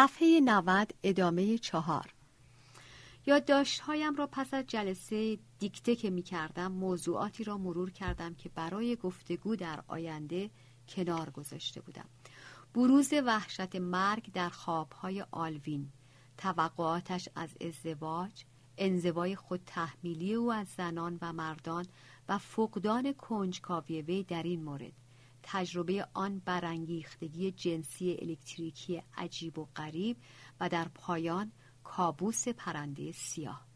صفحه 90 ادامه چهار. یادداشتهایم را پس از جلسه دیکته که می کردم موضوعاتی را مرور کردم که برای گفتگو در آینده کنار گذاشته بودم. بروز وحشت مرگ در خوابهای آلوین. توقعاتش از ازدواج انزوای خود تحمیلی او از زنان و مردان و فقدان کنجکاوی وی در این مورد. تجربه آن برانگیختگی جنسی الکتریکی عجیب و غریب و در پایان کابوس پرنده سیاه.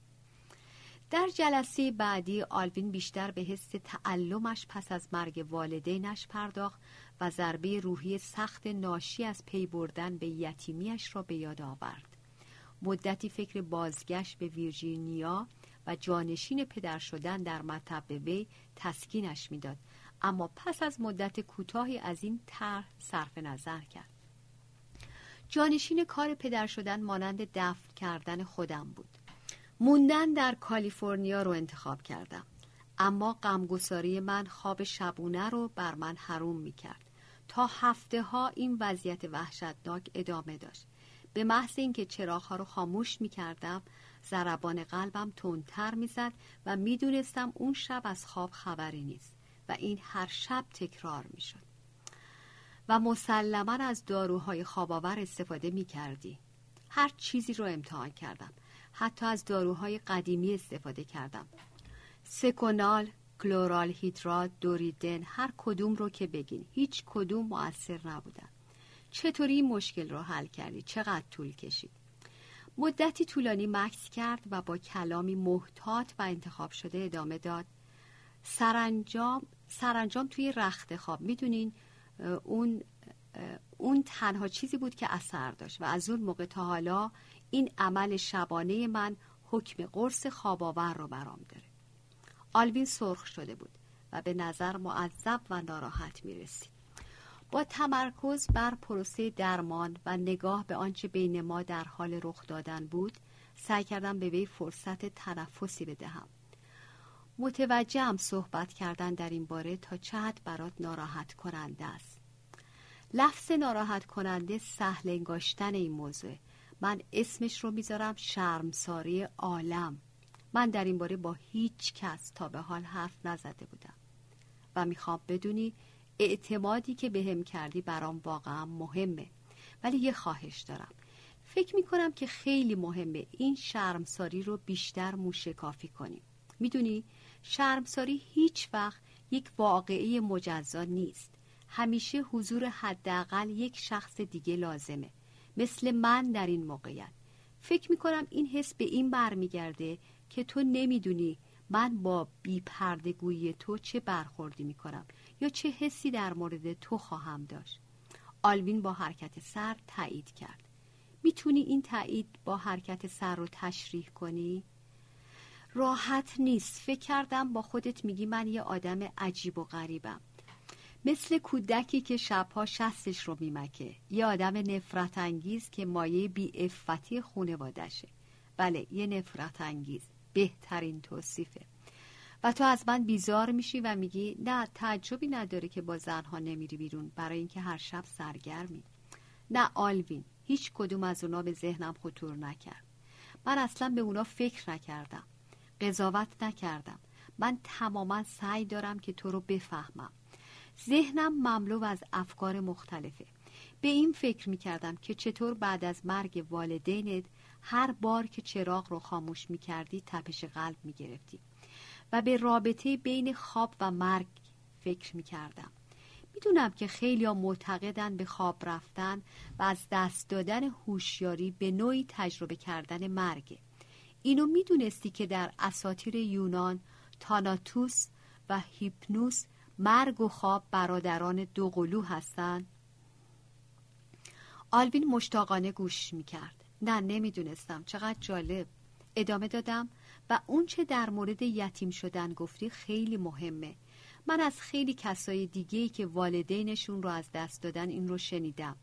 در جلسه بعدی آلوین بیشتر به حس تعلمش پس از مرگ والدینش پرداخت و ضربه روحی سخت ناشی از پی بردن به یتیمیش را به یاد آورد. مدتی فکر بازگشت به ویرجینیا و جانشین پدر شدن در مطب وی تسکینش می‌داد. اما پس از مدت کوتاهی از این طرح صرف نظر کرد. جانشین کار پدر شدن مانند دفن کردن خودم بود. موندن در کالیفرنیا رو انتخاب کردم. اما غمگساری من خواب شبونه رو بر من حروم می کرد تا هفته ها این وضعیت وحشتناک ادامه داشت. به محض اینکه چراغها رو خاموش می کردم ضربان قلبم تندتر می‌زد و می‌دونستم اون شب از خواب خبری نیست. و این هر شب تکرار می‌شد و مسلما از داروهای خواباور استفاده می کردی. هر چیزی رو امتحان کردم حتی از داروهای قدیمی استفاده کردم سکونال، کلورال هیدرات، دوریدن هر کدوم رو که بگین هیچ کدوم مؤثر نبودن چطوری این مشکل رو حل کردی؟ چقدر طول کشید؟ مدتی طولانی مکس کرد و با کلامی محتاط و انتخاب شده ادامه داد سرانجام سرانجام توی رخت خواب. می‌دونین اون اون تنها چیزی بود که اثر داشت و از اون موقع تا حالا این عمل شبانه من حکم قرص خواباور رو برام داره. آلوین سرخ شده بود و به نظر معذب و ناراحت می رسید. با تمرکز بر پروسه درمان و نگاه به آنچه بین ما در حال رخ دادن بود سعی کردم به وی فرصت تنفسی بدهم. متوجهم صحبت کردن در این باره تا چه حد برات ناراحت کننده است. لفظ ناراحت کننده سهل انگاشتن این موضوع من اسمش رو می‌ذارم شرمساری عالم. من در این باره با هیچ کس تا به حال حرف نزده بودم. و می‌خوام بدونی اعتمادی که بهم به کردی برام واقعا مهمه. ولی یه خواهش دارم. فکر می‌کنم که خیلی مهمه این شرمساری رو بیشتر موشکافی کنیم. می‌دونی؟ شرمساری هیچ وقت یک واقعه مجزا نیست. همیشه حضور حداقل یک شخص دیگه لازمه. مثل من در این موقعیت. فکر می‌کنم این حس به این برمیگرده که تو نمی‌دونی من با بیپردگویی تو چه برخوردی می‌کنم یا چه حسی در مورد تو خواهم داشت. آلوین با حرکت سر تایید کرد. می‌تونی این تایید با حرکت سر رو تشریح کنی؟ راحت نیست. فکر کردم با خودت میگی من یه آدم عجیب و غریبم. مثل کودکی که شبها شستش رو میمکه. یه آدم نفرت انگیز که مایه بی افتی خونوادشه بله یه نفرت انگیز بهترین توصیفه. و تو از من بیزار میشی و میگی نه تعجبی نداره که با زنها نمیری بیرون. برای اینکه هر شب سرگرمی. نه آلوین. هیچ کدوم از اونا به ذهنم خطور نکرد. من اصلا به اونا فکر نکردم. قضاوت نکردم. من تماما سعی دارم که تو رو بفهمم. ذهنم مملو از افکار مختلفه. به این فکر می‌کردم که چطور بعد از مرگ والدینت هر بار که چراغ رو خاموش می‌کردی تپش قلب می‌گرفتی. و به رابطه بین خواب و مرگ فکر می‌کردم. می‌دونم که خیلی معتقدن به خواب رفتن و از دست دادن هوشیاری به نوعی تجربه کردن مرگه. اینو می‌دونستی که در اساطیر یونان تاناتوس و هیپنوس مرگ و خواب برادران دوقلو هستند آلوین مشتاقانه گوش می‌کرد. نه نمی‌دونستم. چقدر جالب. ادامه دادم و اون چه در مورد یتیم شدن گفتی خیلی مهمه. من از خیلی کسای دیگه که والدینشون رو از دست دادن این رو شنیدم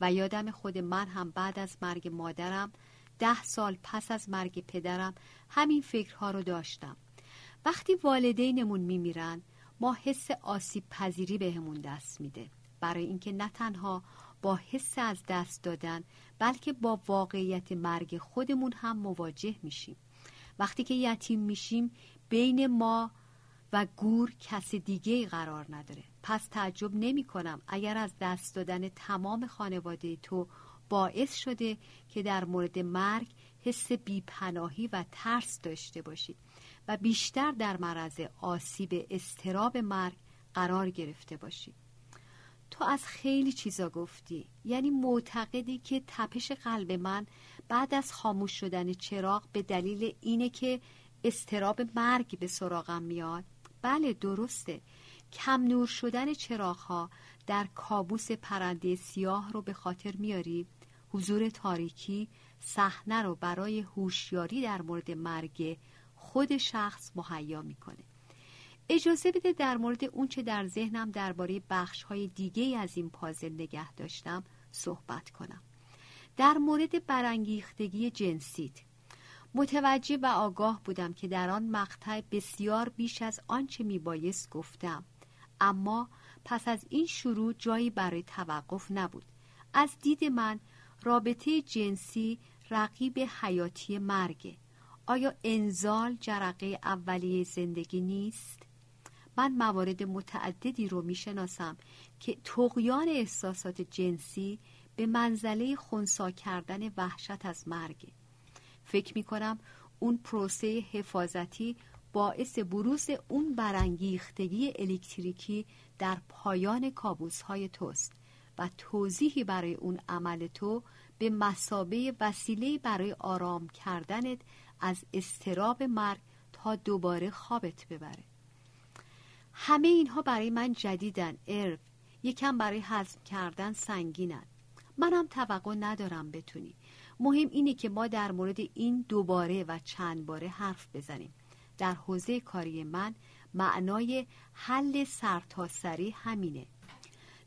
و یادم خود من هم بعد از مرگ مادرم ده سال پس از مرگ پدرم همین فکرها رو داشتم. وقتی والدینمون میمیرن ما حس آسیب پذیری بهمون دست میده. برای اینکه نه تنها با حس از دست دادن بلکه با واقعیت مرگ خودمون هم مواجه میشیم. وقتی که یتیم میشیم بین ما و گور کس دیگه قرار نداره. پس تعجب نمی کنم اگر از دست دادن تمام خانواده تو باعث شده که در مورد مرگ حس بیپناهی و ترس داشته باشی و بیشتر در معرض آسیب استراب مرگ قرار گرفته باشی تو از خیلی چیزا گفتی یعنی معتقدی که تپش قلب من بعد از خاموش شدن چراغ به دلیل اینه که استراب مرگ به سراغم میاد؟ بله درسته. کم نور شدن چراغ ها در کابوس پرنده سیاه رو به خاطر میاری حضور تاریکی صحنه رو برای هوشیاری در مورد مرگ خود شخص مهیا می‌کنه. اجازه بده در مورد اونچه در ذهنم درباره بخش های دیگه از این پازل نگه داشتم صحبت کنم. در مورد برانگیختگی جنسیت متوجه و آگاه بودم که در آن مقطع بسیار بیش از آنچه میبایست گفتم. اما پس از این شروع جایی برای توقف نبود. از دید من رابطه جنسی رقیب حیاتی مرگه آیا انزال جرقه اولیه زندگی نیست؟ من موارد متعددی رو می‌شناسم که تقیان احساسات جنسی به منزله خونسا کردن وحشت از مرگه فکر می کنم اون پروسه حفاظتی باعث بروز اون برانگیختگی الکتریکی در پایان کابوس های توست. و توضیحی برای اون عمل تو به مسابه وسیله برای آرام کردنت از استراب مرگ تا دوباره خوابت ببره. همه اینها برای من جدیدن ارف یکم برای حزم کردن سنگینن. منم توقع ندارم بتونی. مهم اینه که ما در مورد این دوباره و چند باره حرف بزنیم. در حوزه کاری من معنای حل سرتاسری همینه.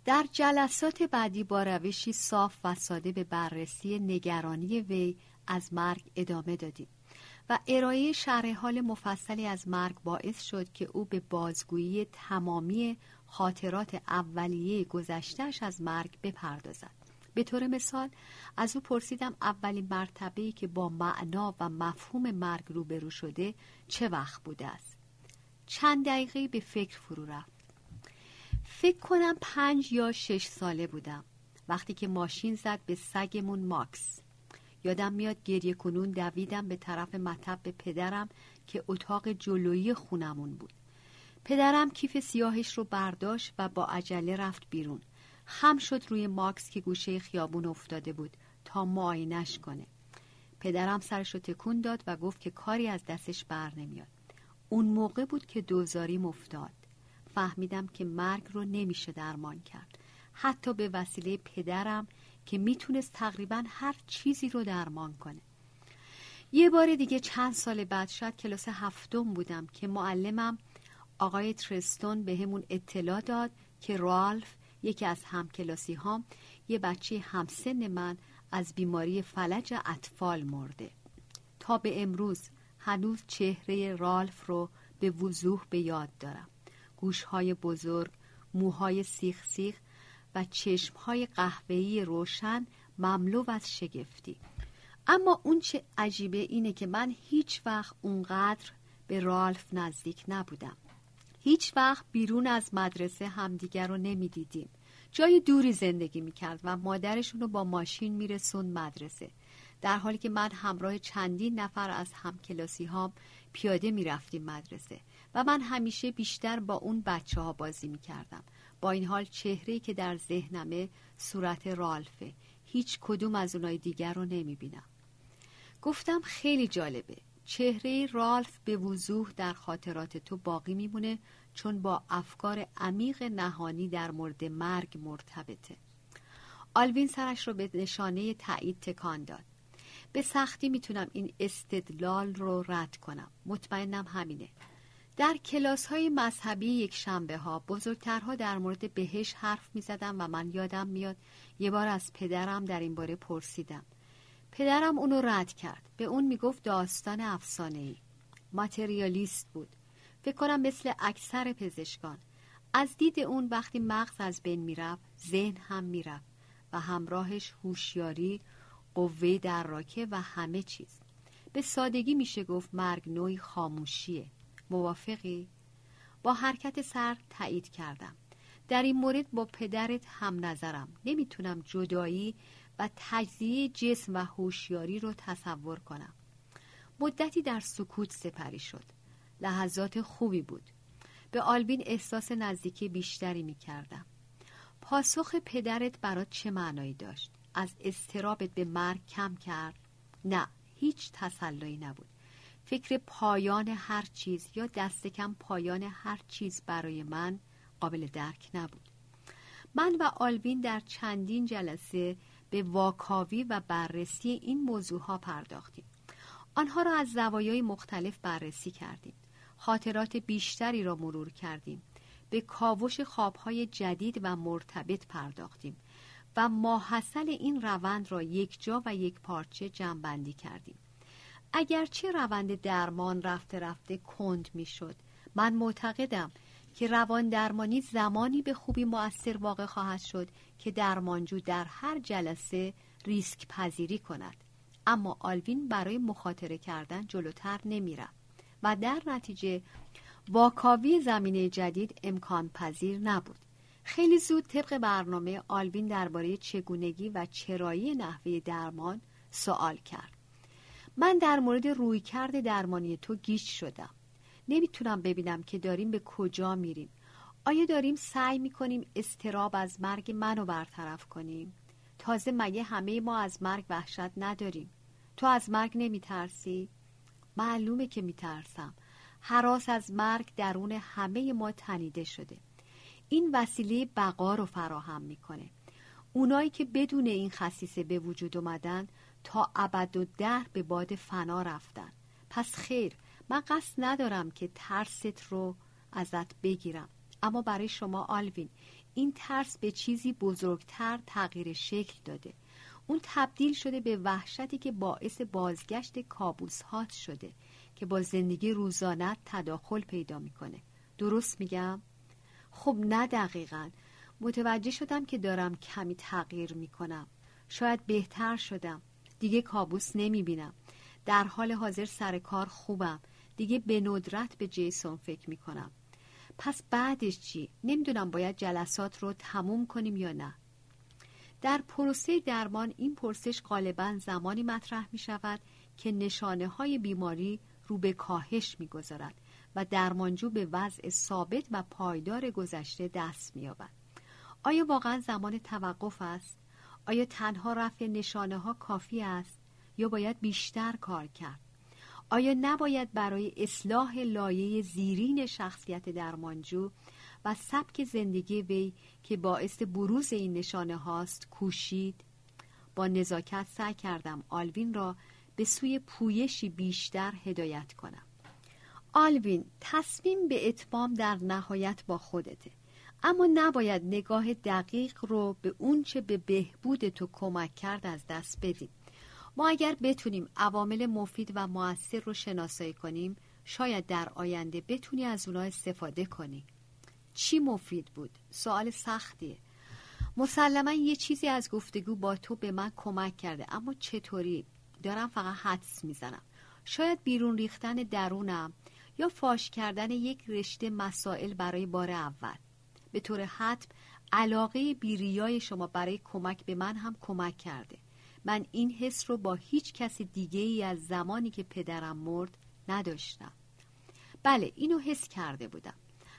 در جلسات بعدی با روشی صاف و ساده به بررسی نگرانی وی از مرگ ادامه دادیم و ارائه شرح حال مفصلی از مرگ باعث شد که او به بازگویی تمامی خاطرات اولیه گذشتهش از مرگ بپردازد. به طور مثال از او پرسیدم اولین مرتبه که با معنا و مفهوم مرگ روبرو شده چه وقت بوده است؟ چند دقیقه به فکر فرو رفت. فکر کنم پنج یا شش ساله بودم. وقتی که ماشین زد به سگمون ماکس. یادم میاد گریه کنون دویدم به طرف مطب به پدرم که اتاق جلویی خونمون بود. پدرم کیف سیاهش رو برداشت و با عجله رفت بیرون. خم شد روی ماکس که گوشه خیابون افتاده بود تا معاینش کنه. پدرم سرش رو تکون داد و گفت که کاری از دستش بر نمیاد. اون موقع بود که دوزاریم افتاد. فهمیدم که مرگ رو نمیشه درمان کرد. حتی به وسیله پدرم که می‌تونست تقریبا هر چیزی رو درمان کنه. یه بار دیگه چند سال بعد شاید کلاس هفتم بودم که معلمم آقای ترستون به همون اطلاع داد که رالف یکی از همکلاسی هام یه بچه همسن من از بیماری فلج اطفال مرده. تا به امروز هنوز چهره رالف رو به وضوح به یاد دارم. گوشهای بزرگ موهای سیخ سیخ و چشمهای قهوه‌ای روشن مملو از شگفتی. اما اون چه عجیبه اینه که من هیچ وقت اونقدر به رالف نزدیک نبودم. هیچ وقت بیرون از مدرسه همدیگر رو نمی‌دیدیم. جای دوری زندگی می‌کرد و مادرشون رو با ماشین میرسوند مدرسه. در حالی که من همراه چندین نفر از همکلاسی هام پیاده می‌رفتیم مدرسه. و من همیشه بیشتر با اون بچه ها بازی می‌کردم. با این حال چهره که در ذهنمه صورت رالفه. هیچ کدوم از اونای دیگر رو نمی‌بینم. گفتم خیلی جالبه. چهره رالف به وضوح در خاطرات تو باقی میمونه چون با افکار عمیق نهانی در مورد مرگ مرتبطه. آلوین سرش رو به نشانه تایید تکان داد. به سختی می‌تونم این استدلال رو رد کنم. مطمئنم همینه. در کلاس های مذهبی یک شنبه ها بزرگترها در مورد بهش حرف می زدم و من یادم میاد یه بار از پدرم در این باره پرسیدم. پدرم اونو رد کرد. به اون می‌گفت داستان افسانه ای ماتریالیست بود. فکر کنم مثل اکثر پزشکان. از دید اون وقتی مغز از بین می‌رفت ذهن هم می‌رفت و همراهش هوشیاری قوه دراکه و همه چیز. به سادگی میشه گفت مرگ نوعی خاموشیه. موافقی؟ با حرکت سر تایید کردم. در این مورد با پدرت هم نظرم. نمی‌تونم جدایی و تجزیه جسم و هوشیاری رو تصور کنم. مدتی در سکوت سپری شد. لحظات خوبی بود. به آلبین احساس نزدیکی بیشتری می‌کردم. پاسخ پدرت برات چه معنایی داشت؟ از استرابت به مرگ کم کرد؟ نه هیچ تسلایی نبود. فکر پایان هر چیز یا دست کم پایان هر چیز برای من قابل درک نبود. من و آلوین در چندین جلسه به واکاوی و بررسی این موضوع ها پرداختیم. آنها را از زوایای مختلف بررسی کردیم. خاطرات بیشتری را مرور کردیم. به کاوش خوابهای جدید و مرتبط پرداختیم و ماحصل این روند را یک جا و یک پارچه جمعبندی کردیم. اگرچه روند درمان رفته رفته کند می‌شد من معتقدم که روان درمانی زمانی به خوبی مؤثر واقع خواهد شد که درمانجو در هر جلسه ریسک پذیری کند. اما آلوین برای مخاطره کردن جلوتر نمیرم و در نتیجه واکاوی زمینه جدید امکان پذیر نبود. خیلی زود طبق برنامه آلوین درباره چگونگی و چرایی نحوه درمان سوال کرد. من در مورد رویکرد درمانی تو گیج شدم. نمی‌تونم ببینم که داریم به کجا میریم. آیا داریم سعی می‌کنیم استراب از مرگ منو برطرف کنیم؟ تازه مگه همه ما از مرگ وحشت نداریم؟ تو از مرگ نمیترسی؟ معلومه که میترسم. حراس از مرگ درون همه ما تنیده شده. این وسیله بقا رو فراهم می‌کنه. اونایی که بدون این خصیصه به وجود اومدن تا ابد و در به باد فنا رفتن. پس خیر من قصد ندارم که ترست رو ازت بگیرم. اما برای شما آلوین این ترس به چیزی بزرگتر تغییر شکل داده. اون تبدیل شده به وحشتی که باعث بازگشت کابوس هات شده که با زندگی روزانت تداخل پیدا می‌کنه. درست میگم؟ خب نه دقیقا. متوجه شدم که دارم کمی تغییر می‌کنم. شاید بهتر شدم. دیگه کابوس نمی‌بینم در حال حاضر سر کار خوبم دیگه به ندرت به جیسون فکر می‌کنم پس بعدش چی؟ نمی‌دونم باید جلسات رو تموم کنیم یا نه در پروسه درمان این پرسش غالبا زمانی مطرح می شود که نشانه های بیماری رو به کاهش می گذارد و درمانجو به وضع ثابت و پایدار گذشته دست می. آیا واقعا زمان توقف است؟ آیا تنها رفع نشانه ها کافی است؟ یا باید بیشتر کار کرد؟ آیا نباید برای اصلاح لایه زیرین شخصیت درمانجو و سبک زندگی وی که باعث بروز این نشانه هاست کوشید؟ با نزاکت سعی کردم آلوین را به سوی پویشی بیشتر هدایت کنم آلوین تصمیم به اتمام در نهایت با خودته اما نباید نگاه دقیق رو به اونچه به بهبود تو کمک کرد از دست بدیم. ما اگر بتونیم عوامل مفید و موثر رو شناسایی کنیم شاید در آینده بتونی از اونها استفاده کنی. چی مفید بود؟ سوال سختیه. مسلما یه چیزی از گفتگو با تو به من کمک کرده اما چطوری؟ دارم فقط حدس می‌زنم. شاید بیرون ریختن درونم یا فاش کردن یک رشته مسائل برای بار اول. به طور حتم علاقه بیریای شما برای کمک به من هم کمک کرده. من این حس رو با هیچ کس دیگه ای از زمانی که پدرم مرد نداشتم. بله اینو حس کرده بودم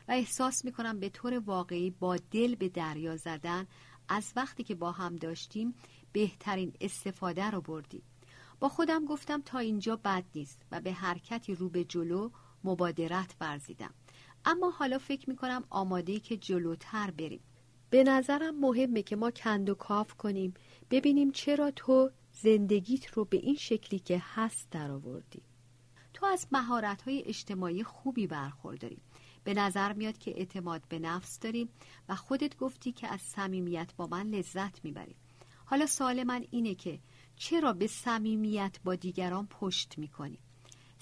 و احساس می‌کنم به طور واقعی با دل به دریا زدن از وقتی که با هم داشتیم بهترین استفاده رو بردیم. با خودم گفتم تا اینجا بد نیست و به حرکتی رو به جلو مبادرت ورزیدم. اما حالا فکر می‌کنم آماده که جلوتر بریم. به نظرم مهمه که ما کند و کاف کنیم ببینیم چرا تو زندگیت رو به این شکلی که هست درآوردی. تو از مهارت‌های اجتماعی خوبی برخورداری. به نظر میاد که اعتماد به نفس داریم و خودت گفتی که از صمیمیت با من لذت می‌بری. حالا سوال من اینه که چرا به صمیمیت با دیگران پشت می‌کنی؟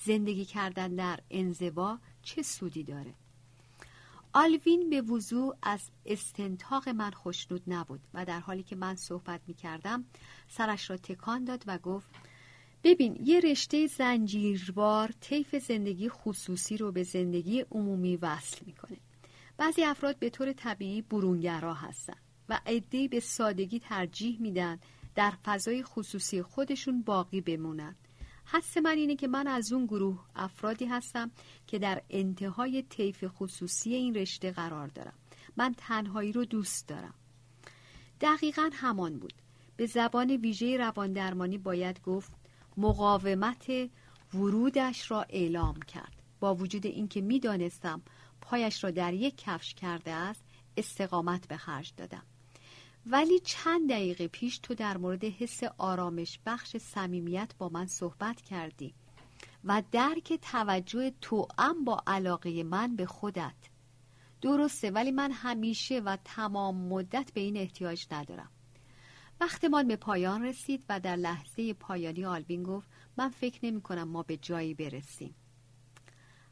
زندگی کردن در انزوا چه سودی داره؟ آلوین به وضوع از استنتاق من خوشنود نبود و در حالی که من صحبت می کردم سرش را تکان داد و گفت ببین یه رشته زنجیروار طیف زندگی خصوصی رو به زندگی عمومی وصل می‌کنه. بعضی افراد به طور طبیعی برونگرا هستن و عدهای به سادگی ترجیح میدن در فضای خصوصی خودشون باقی بمونن. حس من اینه که من از اون گروه افرادی هستم که در انتهای طیف خصوصی این رشته قرار دارم. من تنهایی رو دوست دارم. دقیقا همان بود. به زبان ویژه رواندرمانی باید گفت مقاومت ورودش را اعلام کرد. با وجود اینکه می‌دانستم پایش را در یک کفش کرده است استقامت به خرج دادم. ولی چند دقیقه پیش تو در مورد حس آرامش بخش صمیمیت با من صحبت کردی و درک توجه توام با علاقه من به خودت. درسته ولی من همیشه و تمام مدت به این احتیاج ندارم. وقتمان به پایان رسید و در لحظه پایانی آلوین گفت من فکر نمی کنم ما به جایی برسیم.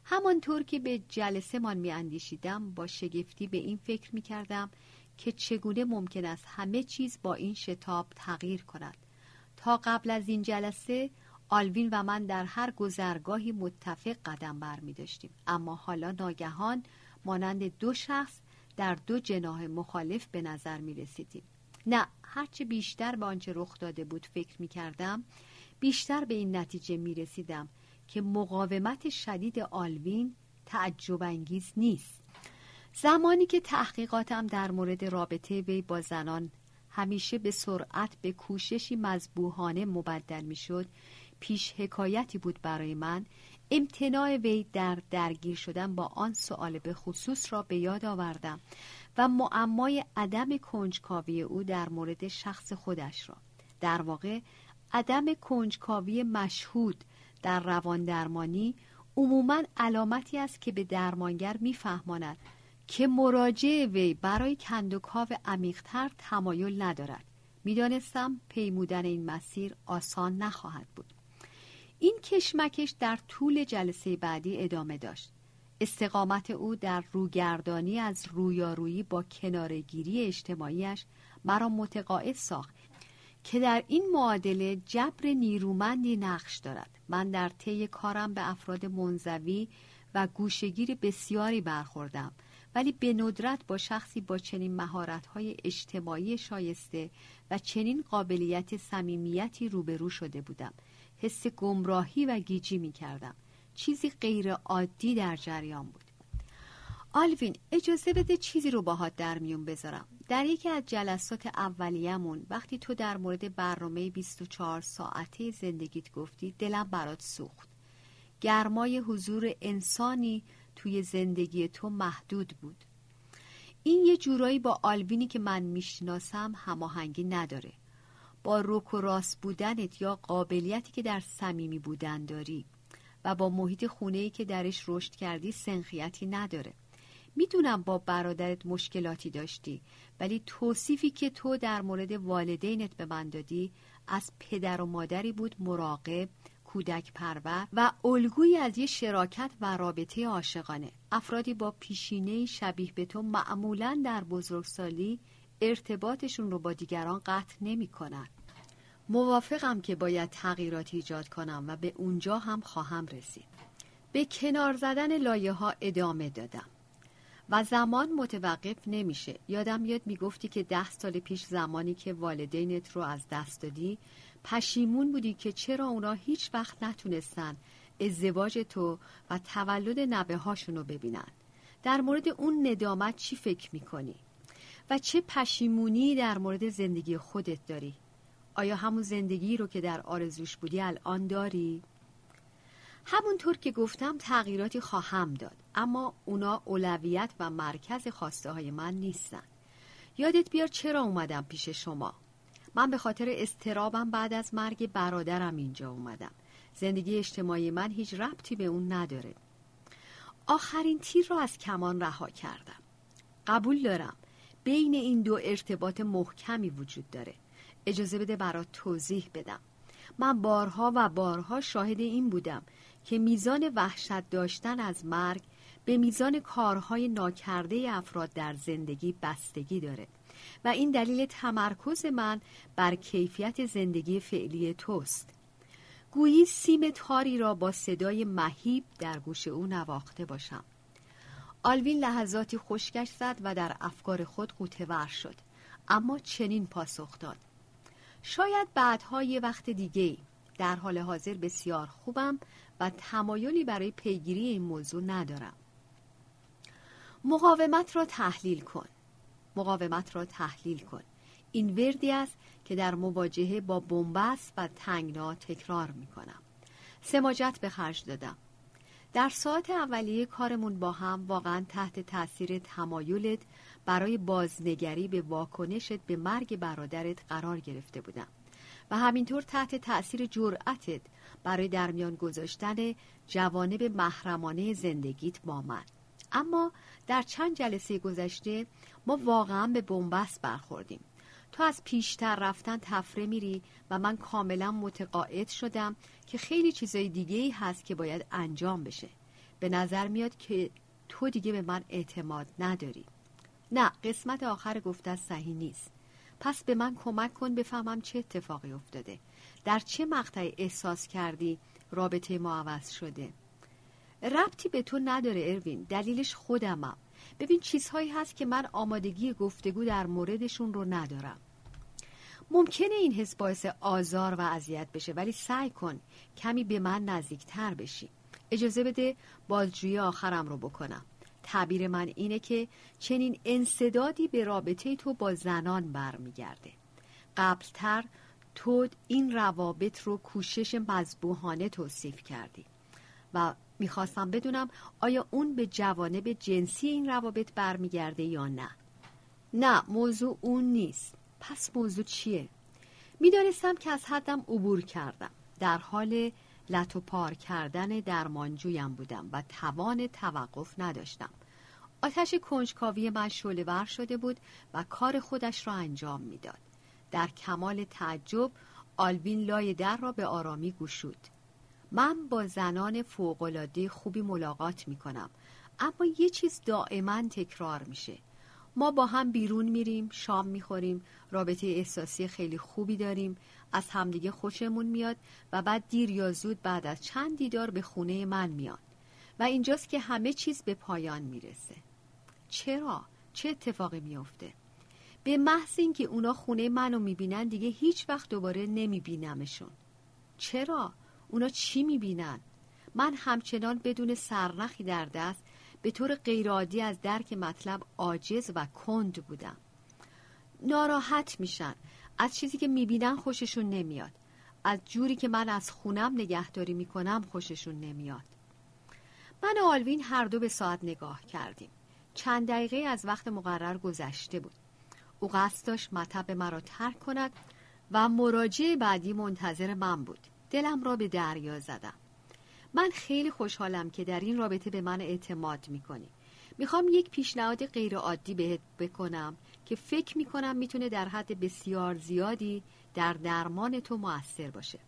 همانطور که به جلسه من می اندیشیدم با شگفتی به این فکر می کردم که چگونه ممکن است همه چیز با این شتاب تغییر کند. تا قبل از این جلسه آلوین و من در هر گذرگاهی متفق قدم بر می داشتیم. اما حالا ناگهان مانند دو شخص در دو جناه مخالف به نظر می رسیدیم. نه هرچه بیشتر به آنچه رخ داده بود فکر می کردم بیشتر به این نتیجه می رسیدم که مقاومت شدید آلوین تعجب انگیز نیست. زمانی که تحقیقاتم در مورد رابطه وی با زنان همیشه به سرعت به کوششی مذبوحانه مبدل می شد پیش حکایتی بود برای من امتناع وی در درگیر شدن با آن سوال به خصوص را به یاد آوردم و معمای عدم کنجکاوی او در مورد شخص خودش را. در واقع عدم کنجکاوی مشهود در روان درمانی عموما علامتی است که به درمانگر میفهماند که مراجعه وی برای کندوکاو عمیقتر تمایل ندارد. می‌دانستم پیمودن این مسیر آسان نخواهد بود. این کشمکش در طول جلسه بعدی ادامه داشت. استقامت او در روگردانی از رویارویی با کنارگیری اجتماعیش مرا متقاعد ساخت که در این معادله جبر نیرومندی نقش دارد. من در طی کارم به افراد منزوی و گوشگیر بسیاری برخوردم. ولی به ندرت با شخصی با چنین مهارت‌های اجتماعی شایسته و چنین قابلیت صمیمیتی روبرو شده بودم. حس گمراهی و گیجی می کردم چیزی غیر عادی در جریان بود. آلوین اجازه بده چیزی رو باهات در میون بذارم. در یکی از جلسات اولیه‌مون وقتی تو در مورد برنامه 24 ساعته زندگیت گفتی دلم برات سوخت. گرمای حضور انسانی توی زندگی تو محدود بود. این یه جورایی با آلوینی که من می‌شناسم هماهنگی نداره. با روک و راست بودنت یا قابلیتی که در صمیمی بودن داری و با محیط خونه‌ای که درش رشد کردی سنخیتی نداره. می‌دونم با برادرت مشکلاتی داشتی ولی توصیفی که تو در مورد والدینت به من دادی از پدر و مادری بود مراقب کودک پرور و الگویی از یه شراکت و رابطه عاشقانه. افرادی با پیشینه شبیه به تو معمولا در بزرگسالی ارتباطشون رو با دیگران قطع نمی کنن. موافقم که باید تغییراتی ایجاد کنم و به اونجا هم خواهم رسید. به کنار زدن لایه ها ادامه دادم. و زمان متوقف نمیشه یادم میاد می‌گفتی که ده سال پیش زمانی که والدینت رو از دست دادی پشیمون بودی که چرا اونا هیچ وقت نتونستن ازدواج تو و تولد نبه هاشون رو ببینن در مورد اون ندامت چی فکر می‌کنی؟ و چه پشیمونی در مورد زندگی خودت داری؟ آیا همون زندگی رو که در آرزوش بودی الان داری؟ همونطور که گفتم تغییراتی خواهم داد. اما اونا اولویت و مرکز خواسته های من نیستن. یادت بیار چرا اومدم پیش شما؟ من به خاطر استرابم بعد از مرگ برادرم اینجا اومدم. زندگی اجتماعی من هیچ ربطی به اون نداره. آخرین تیر را از کمان رها کردم. قبول دارم بین این دو ارتباط محکمی وجود داره. اجازه بده برات توضیح بدم. من بارها و بارها شاهد این بودم که میزان وحشت داشتن از مرگ به میزان کارهای ناکرده افراد در زندگی بستگی داره. و این دلیل تمرکز من بر کیفیت زندگی فعلی توست. گویی سیم تاری را با صدای مهیب در گوش او نواخته باشم. آلوین لحظاتی خشکش زد و در افکار خود قوتور شد اما چنین پاسخ داد. شاید بعدها یه وقت دیگه در حال حاضر بسیار خوبم و تمایلی برای پیگیری این موضوع ندارم. مقاومت را تحلیل کن. مقاومت را تحلیل کن. این وردی است که در مواجهه با بنبست و تنگنا تکرار می کنم سماجت به خرج دادم. در ساعت اولیه کارمون با هم واقعا تحت تاثیر تمایلت برای بازنگری به واکنشت به مرگ برادرت قرار گرفته بودم. و همینطور تحت تأثیر جرأتت برای درمیان گذاشتن جوانب محرمانه زندگیت با من. اما در چند جلسه گذشته ما واقعا به بنبست برخوردیم. تو از پیشتر رفتن تفره میری و من کاملا متقاعد شدم که خیلی چیزای دیگه ای هست که باید انجام بشه. به نظر میاد که تو دیگه به من اعتماد نداری. نه قسمت آخر گفته صحیح نیست. پس به من کمک کن بفهمم چه اتفاقی افتاده. در چه مقطعی احساس کردی رابطه ما عوض شده؟ ربطی به تو نداره اروین. دلیلش خودمم ببین چیزهایی هست که من آمادگی گفتگو در موردشون رو ندارم. ممکنه این حس باعث آزار و اذیت بشه ولی سعی کن کمی به من نزدیکتر بشی. اجازه بده بازجویی آخرم رو بکنم. تعبیر من اینه که چنین انصدادی به رابطه تو با زنان برمیگرده. قبلتر تو این روابط رو کوشش مذبوحانه توصیف کردی و می‌خواستم بدونم آیا اون به جوانب جنسی این روابط برمیگرده یا نه. نه موضوع اون نیست. پس موضوع چیه؟ می‌دانستم که از حدم عبور کردم. در حال لطو پار کردن درمانجویم بودم و توان توقف نداشتم. آتش کنجکاوی من شعله شده بود و کار خودش را انجام می‌داد. در کمال تعجب آلوین لای در را به آرامی گشود. من با زنان فوقالعاده خوبی ملاقات می کنم اما یه چیز دائما تکرار میشه. ما با هم بیرون میریم شام می‌خوریم رابطه احساسی خیلی خوبی داریم از همدیگه خوشمون میاد و بعد دیر یا زود بعد از چند دیدار به خونه من میاد و اینجاست که همه چیز به پایان می‌رسه چرا؟ چه اتفاقی میافته؟ به محض اینکه اونا خونه منو می‌بینن دیگه هیچ وقت دوباره نمیبینمشون چرا؟ اونا چی می‌بینن؟ من همچنان بدون سرنخی در دست به طور غیرعادی از درک مطلب عاجز و کند بودم ناراحت میشن از چیزی که می‌بینن خوششون نمیاد. از جوری که من از خونم نگهداری می‌کنم خوششون نمیاد. من و آلوین هر دو به ساعت نگاه کردیم. چند دقیقه از وقت مقرر گذشته بود. او قصد داشت مطب مرا ترک کند و مراجعه بعدی منتظر من بود. دلم را به دریا زدم. من خیلی خوشحالم که در این رابطه به من اعتماد می‌کنی. می‌خوام یک پیشنهاد غیر عادی بهت بکنم. که فکر می‌کنم می‌تونه در حد بسیار زیادی در درمان تو موثر باشه.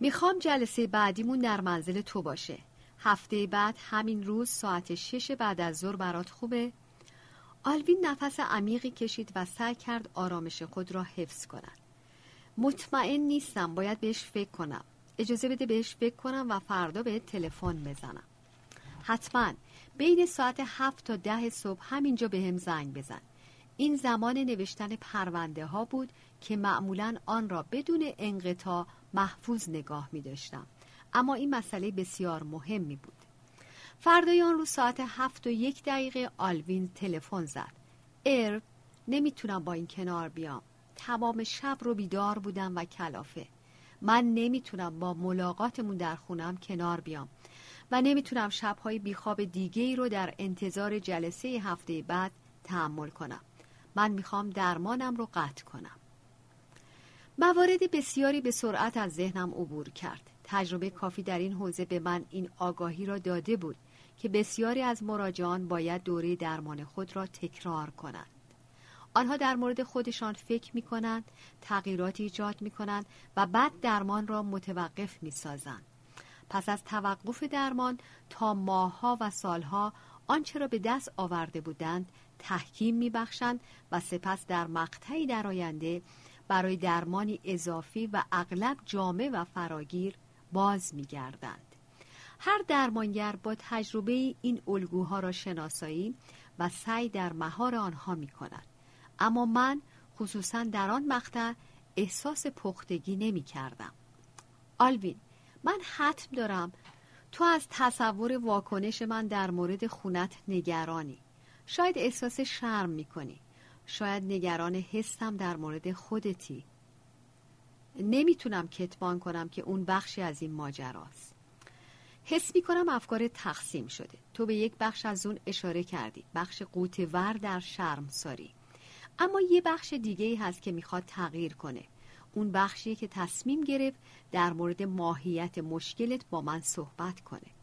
می‌خوام جلسه بعدیمون در منزل تو باشه. هفته بعد همین روز ساعت شش بعد از ظهر برات خوبه؟ آلوین نفس عمیقی کشید و سعی کرد آرامش خود را حفظ کند. مطمئن نیستم باید بهش فکر کنم. اجازه بده بهش فکر کنم و فردا به تلفن بزنم. حتما. بین ساعت هفت تا ده صبح همینجا به هم زنگ بزن. این زمان نوشتن پرونده ها بود که معمولا آن را بدون انقطاع محفوظ نگاه می داشتم اما این مسئله بسیار مهمی بود فردای آن روز ساعت هفت و یک دقیقه آلوین تلفن زد. ارو نمی‌تونم با این کنار بیام. تمام شب رو بیدار بودم و کلافه. من نمی‌تونم با ملاقاتمون در خونم کنار بیام و نمی‌تونم شبهای بیخواب دیگه ای رو در انتظار جلسه هفته بعد تحمل کنم. من می‌خوام درمانم رو قطع کنم. موارد بسیاری به سرعت از ذهنم عبور کرد. تجربه کافی در این حوزه به من این آگاهی را داده بود که بسیاری از مراجعان باید دوره درمان خود را تکرار کنند. آنها در مورد خودشان فکر می کنند تغییراتی ایجاد می کنند و بعد درمان را متوقف می سازند پس از توقف درمان تا ماهها و سالها آنچه را به دست آورده بودند تحکیم میبخشند و سپس در مقطعی در آینده برای درمانی اضافی و اغلب جامع و فراگیر باز میگردند هر درمانگر با تجربه این الگوها را شناسایی و سعی در مهار آنها می کند. اما من خصوصا در آن مقطع احساس پختگی نمی کردم. آلوین من حتم دارم تو از تصور واکنش من در مورد خونت نگرانی شاید احساس شرم می کنی شاید نگران حسم در مورد خودتی. نمی‌تونم کتمان کنم که اون بخشی از این ماجراست. حس می کنم افکار تقسیم شده. تو به یک بخش از اون اشاره کردی. بخش قوتور در شرم ساری. اما یه بخش دیگه ای هست که می‌خواد تغییر کنه. اون بخشی که تصمیم گرفت در مورد ماهیت مشکلت با من صحبت کنه.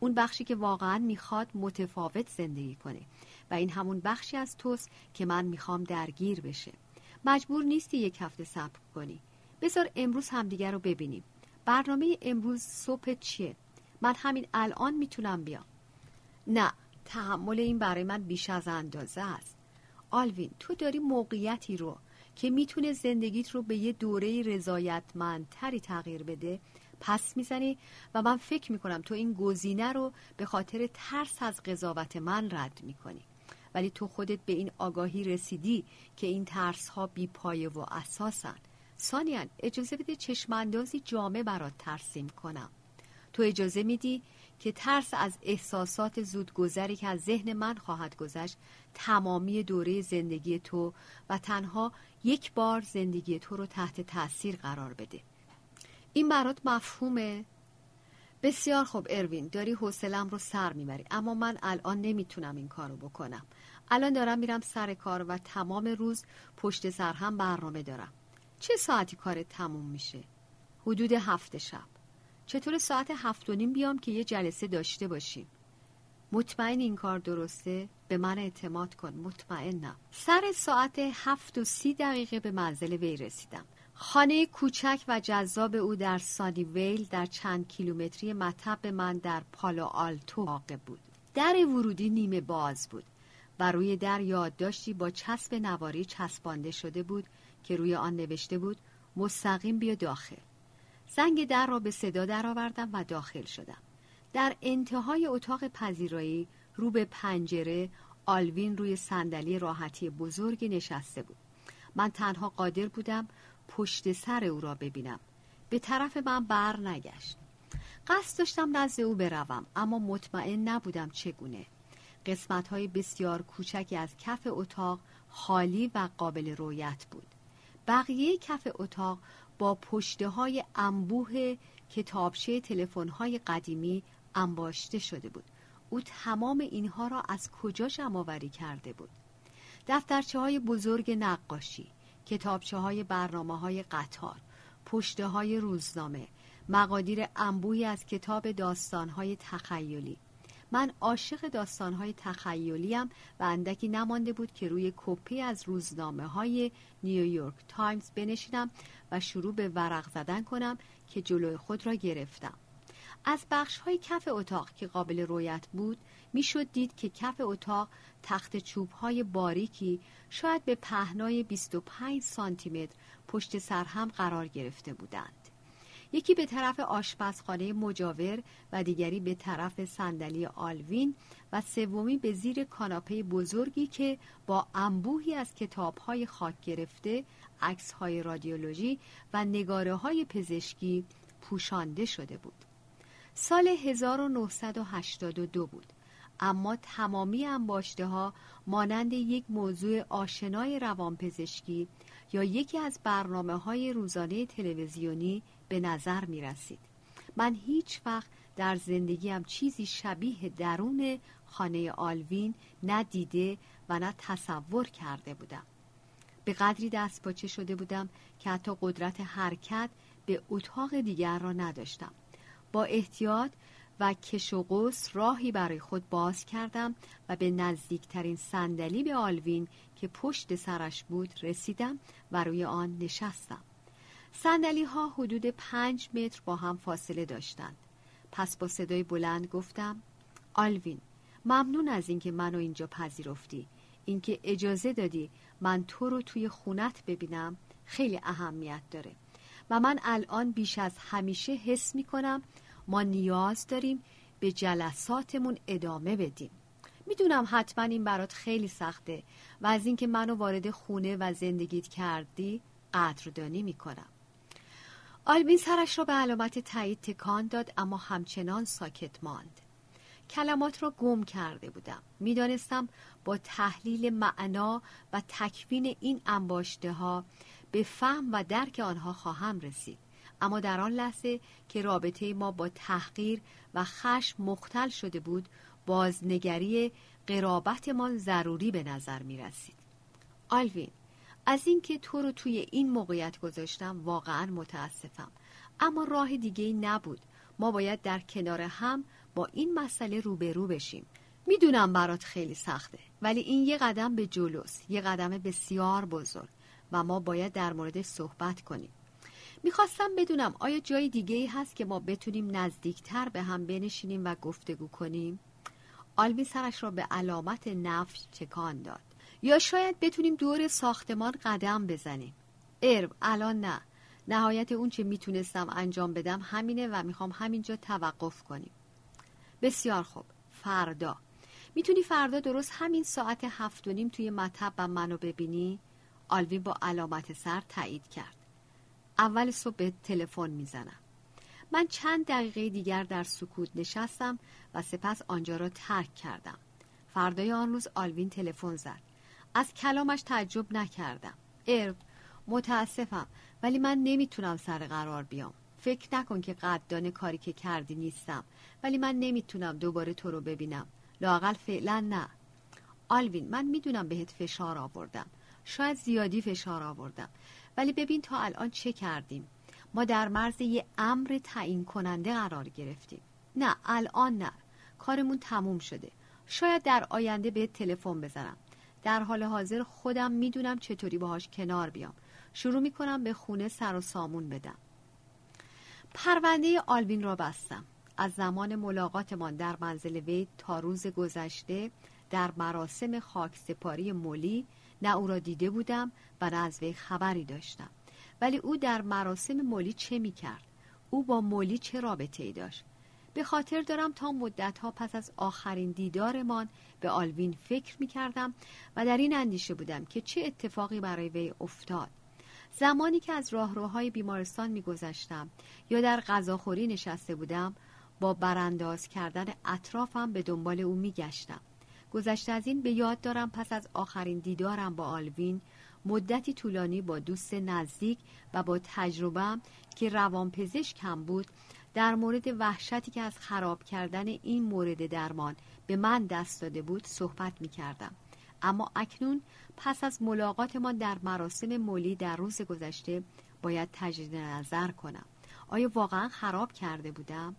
اون بخشی که واقعا می‌خواد متفاوت زندگی کنه. و این همون بخشی از توست که من می‌خوام درگیر بشه. مجبور نیستی یک هفته صبر کنی. بذار امروز همدیگر رو ببینیم. برنامه امروز صبح چیه؟ من همین الان می‌تونم بیام. نه تحمل این برای من بیش از اندازه است. آلوین تو داری موقعیتی رو که می‌تونه زندگیت رو به یه دوره رضایتمندتری تغییر بده پس می‌زنی و من فکر می‌کنم تو این گزینه رو به خاطر ترس از قضاوت من رد می‌کنی. ولی تو خودت به این آگاهی رسیدی که این ترس ها بی پایه و اساسن. سانیان اجازه بده چشماندازی جامع برات ترسیم کنم. تو اجازه میدی که ترس از احساسات زودگذری که از ذهن من خواهد گذشت تمامی دوره زندگی تو و تنها یک بار زندگی تو رو تحت تاثیر قرار بده. این برات مفهومه. بسیار خوب اروین داری حوصلم رو سر می‌بری. اما من الان نمی‌تونم این کارو بکنم. الان دارم میرم سر کار و تمام روز پشت سر هم برنامه دارم. چه ساعتی کارت تموم میشه؟ حدود هفت شب. چطور ساعت هفت و نیم بیام که یه جلسه داشته باشیم؟ مطمئن این کار درسته؟ به من اعتماد کن. مطمئنم. سر ساعت هفت و سی دقیقه به منزل وی رسیدم. خانه کوچک و جذاب او در سانی ویل در چند کیلومتری مطب من در پالو آلتو واقع بود. در ورودی نیمه باز بود و روی در یادداشتی با چسب نواری چسبانده شده بود که روی آن نوشته بود مستقیم بیا داخل. زنگ در را به صدا درآوردم و داخل شدم. در انتهای اتاق پذیرایی رو به پنجره آلوین روی صندلی راحتی بزرگی نشسته بود. من تنها قادر بودم پشت سر او را ببینم. به طرف من بر نگشت. قصد داشتم نزد او بروم اما مطمئن نبودم چگونه. قسمت های بسیار کوچکی از کف اتاق خالی و قابل رویت بود. بقیه کف اتاق با پشته های انبوه کتابچه تلفن های قدیمی انباشته شده بود. او تمام اینها را از کجا جمعآوری کرده بود؟ دفترچه های بزرگ نقاشی. کتابچه های برنامه های قطار پشته های روزنامه مقادیر انبوهی از کتاب داستان های تخیلی. من عاشق داستانهای تخیلیم و اندکی نمانده بود که روی کپی از روزنامه های نیویورک تایمز بنشینم و شروع به ورق زدن کنم که جلوی خود را گرفتم. از بخش های کف اتاق که قابل رویت بود می‌شد دید که کف اتاق تخت چوب های باریکی شاید به پهنای 25 سانتی متر پشت سر هم قرار گرفته بودند. یکی به طرف آشپزخانه مجاور و دیگری به طرف صندلی آلوین و سومی به زیر کاناپه بزرگی که با انبوهی از کتابهای خاک گرفته عکسهای رادیولوژی و نگاره های پزشکی پوشانده شده بود. سال 1982 بود اما تمامی انباشته ها مانند یک موضوع آشنای روانپزشکی یا یکی از برنامه های روزانه تلویزیونی به نظر می رسید. من هیچ وقت در زندگیم چیزی شبیه درون خانه آلوین ندیده و نه تصور کرده بودم. به قدری دست پاچه شده بودم که حتی قدرت حرکت به اتاق دیگر را نداشتم. با احتیاط و کش و قوس راهی برای خود باز کردم و به نزدیکترین صندلی به آلوین که پشت سرش بود رسیدم و روی آن نشستم. سندلی ها حدود پنج متر با هم فاصله داشتند. پس با صدای بلند گفتم آلوین ممنون از اینکه منو اینجا پذیرفتی. اینکه اجازه دادی من تو رو توی خونت ببینم خیلی اهمیت داره. و من الان بیش از همیشه حس می کنم ما نیاز داریم به جلساتمون ادامه بدیم. می‌دونم حتما این برات خیلی سخته و از اینکه منو وارد خونه و زندگیت کردی قدردانی می‌کنم. آلبین سرش را به علامت تایید تکان داد اما همچنان ساکت ماند. کلمات را گم کرده بودم. می‌دانستم با تحلیل معنا و تکوین این انباشته ها به فهم و درک آنها خواهم رسید. اما در آن لحظه که رابطه ما با تحقیر و خشم مختل شده بود بازنگری قرابتمان ضروری به نظر می رسید. آلوین از اینکه تو رو توی این موقعیت گذاشتم واقعا متاسفم. اما راه دیگه نبود. ما باید در کنار هم با این مسئله روبرو بشیم. می‌دونم برات خیلی سخته ولی این یه قدم به جلوست یه قدم بسیار بزرگ و ما باید در مورد صحبت کنیم. می‌خواستم بدونم آیا جای دیگه ای هست که ما بتونیم نزدیکتر به هم بنشینیم و گفتگو کنیم؟ آلوی سرش را به علامت نفش تکان داد. یا شاید بتونیم دور ساختمان قدم بزنیم؟ ارب الان نه. نهایت اون چه می‌تونستم انجام بدم همینه و می‌خوام همینجا توقف کنیم. بسیار خوب. فردا. می‌تونی فردا درست همین ساعت هفت و نیم توی مطب و منو ببینی؟ آلوین با علامت سر تایید کرد. اول صبح به تلفن می‌زنم. من چند دقیقه دیگر در سکوت نشستم و سپس آنجا را ترک کردم. فردای آن روز آلوین تلفن زد. از کلامش تعجب نکردم. ارب متاسفم ولی من نمی‌تونم سر قرار بیام. فکر نکن که قدردان کاری که کردی نیستم ولی من نمی‌تونم دوباره تو رو ببینم. لاقل فعلا نه. آلوین من می‌دونم بهت فشار آوردم. شاید زیادی فشار آوردم. ولی ببین تا الان چه کردیم؟ ما در مرز یه امر تعیین کننده قرار گرفتیم. نه الان نه. کارمون تموم شده. شاید در آینده به تلفن بزنم. در حال حاضر خودم می‌دونم چطوری باهاش کنار بیام. شروع می‌کنم به خونه سر و سامون بدم. پرونده آلوین را بستم. از زمان ملاقاتمان در منزل وی تا روز گذشته در مراسم خاکسپاری مولی نه او را دیده بودم و نه از وی خبری داشتم ولی او در مراسم مولی چه می کرد؟ او با مولی چه رابطه ای داشت؟ به خاطر دارم تا مدت ها پس از آخرین دیدارمان به آلوین فکر می کردم و در این اندیشه بودم که چه اتفاقی برای وی افتاد زمانی که از راهروهای بیمارستان میگذشتم یا در غذاخوری نشسته بودم با برانداز کردن اطرافم به دنبال او میگشتم گذشته از این به یاد دارم پس از آخرین دیدارم با آلوین مدتی طولانی با دوست نزدیک و با تجربم که روانپزشک هم بود در مورد وحشتی که از خراب کردن این مورد درمان به من دست داده بود صحبت می کردم. اما اکنون پس از ملاقات ما در مراسم مولی در روز گذشته باید تجدید نظر کنم آیا واقعا خراب کرده بودم؟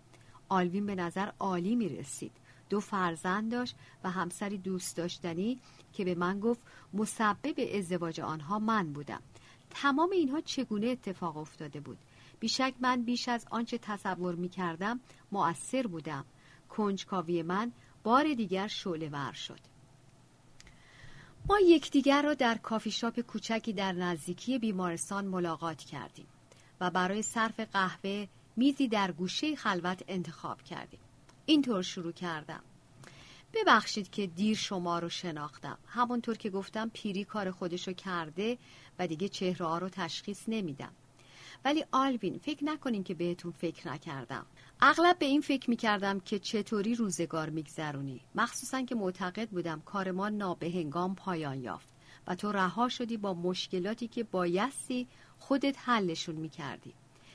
آلوین به نظر عالی می رسید دو فرزند داشت و همسری دوست داشتنی که به من گفت مسبب ازدواج آنها من بودم. تمام اینها چگونه اتفاق افتاده بود؟ بیشک من بیش از آنچه تصور می کردم مؤثر بودم. کنجکاوی من بار دیگر شعله ور شد. ما یکدیگر را در کافی شاپ کوچکی در نزدیکی بیمارستان ملاقات کردیم و برای صرف قهوه میزی در گوشه خلوت انتخاب کردیم. اینطور شروع کردم. ببخشید که دیر شما رو شناختم. همونطور که گفتم پیری کار خودشو کرده و دیگه چهره ها رو تشخیص نمیدم. ولی آلوین فکر نکنین که بهتون فکر نکردم. اغلب به این فکر می‌کردم که چطوری روزگار میگذرونی. مخصوصا که معتقد بودم کار ما نابهنگام پایان یافت و تو رها شدی با مشکلاتی که بایستی خودت حلشون می‌کردی.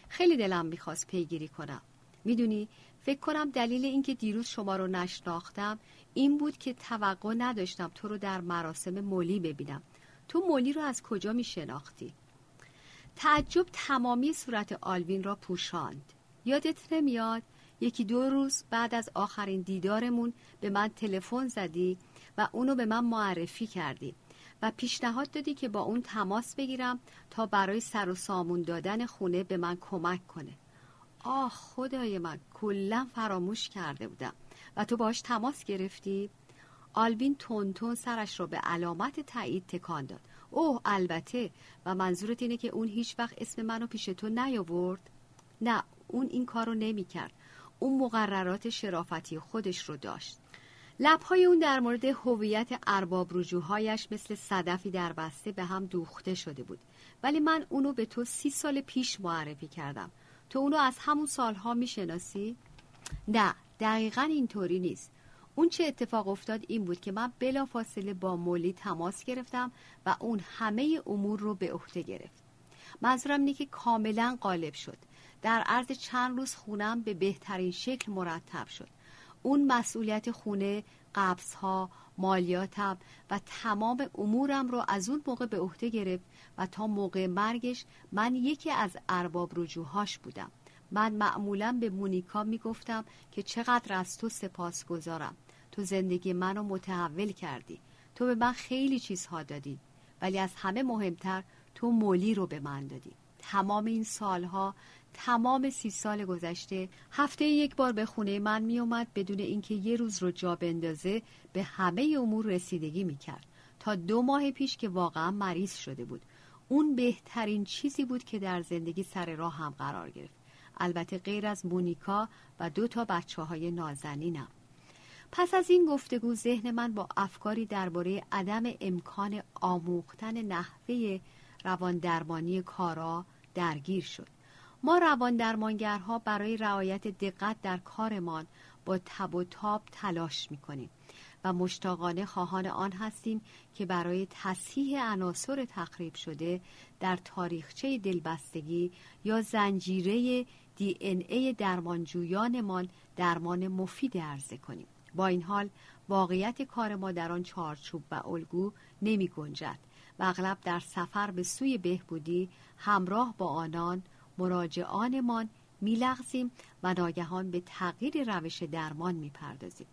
خیلی دلم می‌خواست پیگیری کنم. می‌دونی فکر کنم دلیل اینکه دیروز شما رو نشناختم این بود که توقع نداشتم تو رو در مراسم مولی ببینم. تو مولی رو از کجا می شناختی؟ تعجب تمامی صورت آلوین را پوشاند. یادت نمیاد؟ یکی دو روز بعد از آخرین دیدارمون به من تلفن زدی و اونو به من معرفی کردی و پیشنهاد دادی که با اون تماس بگیرم تا برای سر و سامون دادن خونه به من کمک کنه. آه خدای من کلا فراموش کرده بودم. و تو باش تماس گرفتی؟ آلبین تون سرش را به علامت تایید تکان داد. اوه البته. و منظورت اینه که اون هیچ وقت اسم منو پیش تو نیاورد؟ نه اون این کار رو نمی کرد اون مقررات شرافتی خودش رو داشت. لبهای اون در مورد هویت ارباب رجوعهایش مثل صدفی در بسته به هم دوخته شده بود. ولی من اونو به تو سی سال پیش معرفی کردم. تو اونو از همون سالها می‌شناسی؟ نه دقیقا اینطوری نیست. اون چه اتفاق افتاد این بود که من بلا فاصله با مولی تماس گرفتم و اون همه امور رو به عهده گرفت. منظورم اینه که کاملا غالب شد. در عرض چند روز خونم به بهترین شکل مرتب شد. اون مسئولیت خونه قبض ها مالیاتم و تمام امورم رو از اون موقع به عهده گرفت و تا موقع مرگش من یکی از ارباب رجوهاش بودم. من معمولا به مونیکا می‌گفتم که چقدر از تو سپاس گذارم تو زندگی منو متحول کردی. تو به من خیلی چیزها دادی ولی از همه مهمتر تو مولی رو به من دادی. تمام این سالها تمام سی سال گذشته هفته یک بار به خونه من می اومد بدون اینکه یه روز رو جا بندازه به همه امور رسیدگی می کرد تا دو ماه پیش که واقعا مریض شده بود. اون بهترین چیزی بود که در زندگی سر راه هم قرار گرفت. البته غیر از مونیکا و دو تا بچه های نازنینم. پس از این گفتگو ذهن من با افکاری درباره عدم امکان آموختن نحوه روان درمانی کارا درگیر شد. ما روان درمانگرها برای رعایت دقت در کارمان با تب و تاب تلاش می‌کنیم. و مشتاقانه خواهان آن هستیم که برای تصحیح عناصر تخریب شده در تاریخچه دلبستگی یا زنجیره دی ان ای درمانجویانمان درمان مفید عرضه کنیم. با این حال واقعیت کار ما در آن چارچوب و الگو نمی گنجد و اغلب در سفر به سوی بهبودی همراه با آنان مراجعانمان میلغزیم و ناگهان به تغییر روش درمان می‌پردازیم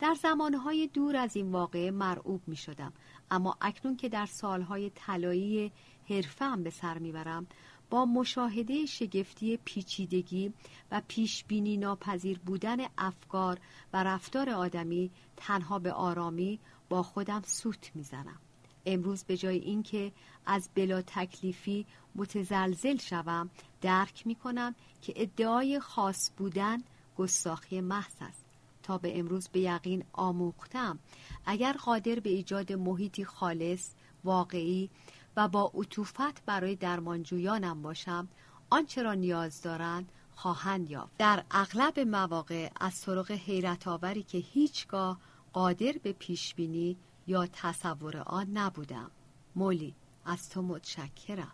در زمانهای دور از این واقعه مرعوب می شدم اما اکنون که در سالهای طلایی حرفم به سر می‌برم با مشاهده شگفتی پیچیدگی و پیشبینی ناپذیر بودن افکار و رفتار آدمی تنها به آرامی با خودم سوت می‌زنم. امروز به جای اینکه از بلا تکلیفی متزلزل شوم درک می کنم که ادعای خاص بودن گستاخی محض است. تا به امروز به یقین آموختم. اگر قادر به ایجاد محیطی خالص واقعی و با عطوفت برای درمانجویانم باشم آنچه را نیاز دارند خواهند یافت. در اغلب مواقع از طرق حیرت آوری که هیچگاه قادر به پیشبینی یا تصور آن نبودم. مولی از تو متشکرم.